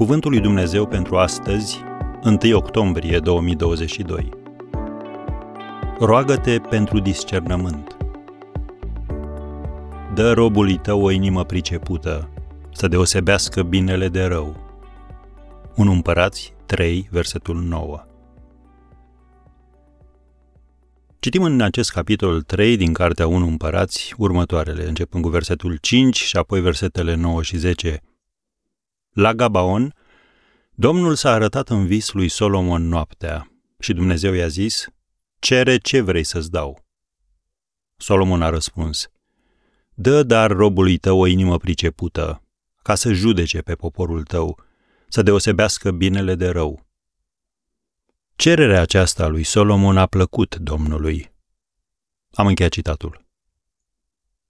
Cuvântul lui Dumnezeu pentru astăzi, 1 octombrie 2022. Roagă-te pentru discernământ. Dă robului tău o inimă pricepută, să deosebească binele de rău. 1 Împărați 3, versetul 9. Citim în acest capitol 3 din Cartea 1 Împărați următoarele, începând cu versetul 5 și apoi versetele 9 și 10. La Gabaon, Domnul s-a arătat în vis lui Solomon noaptea și Dumnezeu i-a zis, Cere ce vrei să-ți dau. Solomon a răspuns, Dă dar robului tău o inimă pricepută, ca să judece pe poporul tău, să deosebească binele de rău. Cererea aceasta lui Solomon a plăcut Domnului. Am încheiat citatul.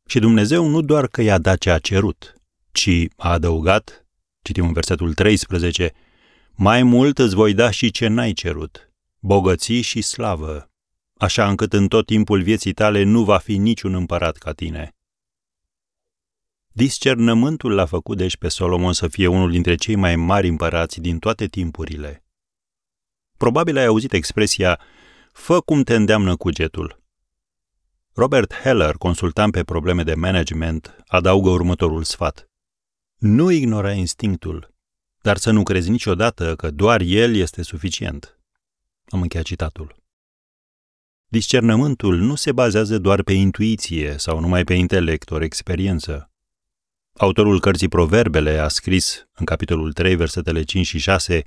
Și Dumnezeu nu doar că i-a dat ce a cerut, ci a adăugat, citim în versetul 13, mai mult îți voi da și ce n-ai cerut, bogății și slavă, așa încât în tot timpul vieții tale nu va fi niciun împărat ca tine. Discernământul l-a făcut deci pe Solomon să fie unul dintre cei mai mari împărați din toate timpurile. Probabil ai auzit expresia fă cum te îndeamnă cugetul. Robert Heller, consultant pe probleme de management, adaugă următorul sfat. Nu ignora instinctul, dar să nu crezi niciodată că doar el este suficient. Am încheiat citatul. Discernământul nu se bazează doar pe intuiție sau numai pe intelect ori experiență. Autorul cărții Proverbele a scris, în capitolul 3, versetele 5 și 6,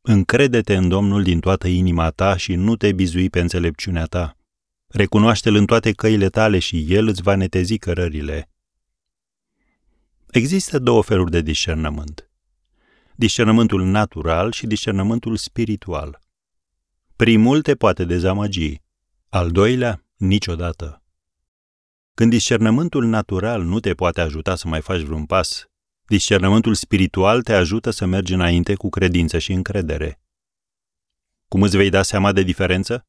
Încrede-te în Domnul din toată inima ta și nu te bizui pe înțelepciunea ta. Recunoaște-L în toate căile tale și El îți va netezi cărările. Există două feluri de discernământ discernământul natural și discernământul spiritual. Primul te poate dezamăgi, al doilea niciodată. Când discernământul natural nu te poate ajuta să mai faci vreun pas, discernământul spiritual te ajută să mergi înainte cu credință și încredere. Cum îți vei da seama de diferență?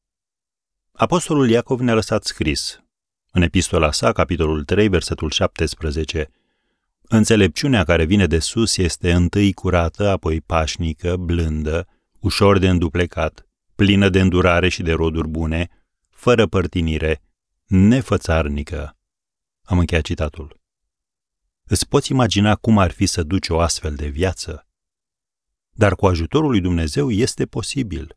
Apostolul Iacov ne-a lăsat scris, în epistola sa, capitolul 3, versetul 17, Înțelepciunea care vine de sus este întâi curată, apoi pașnică, blândă, ușor de înduplecat, plină de îndurare și de roduri bune, fără părtinire, nefățarnică. Am încheiat citatul. Îți poți imagina cum ar fi să duci o astfel de viață? Dar cu ajutorul lui Dumnezeu este posibil.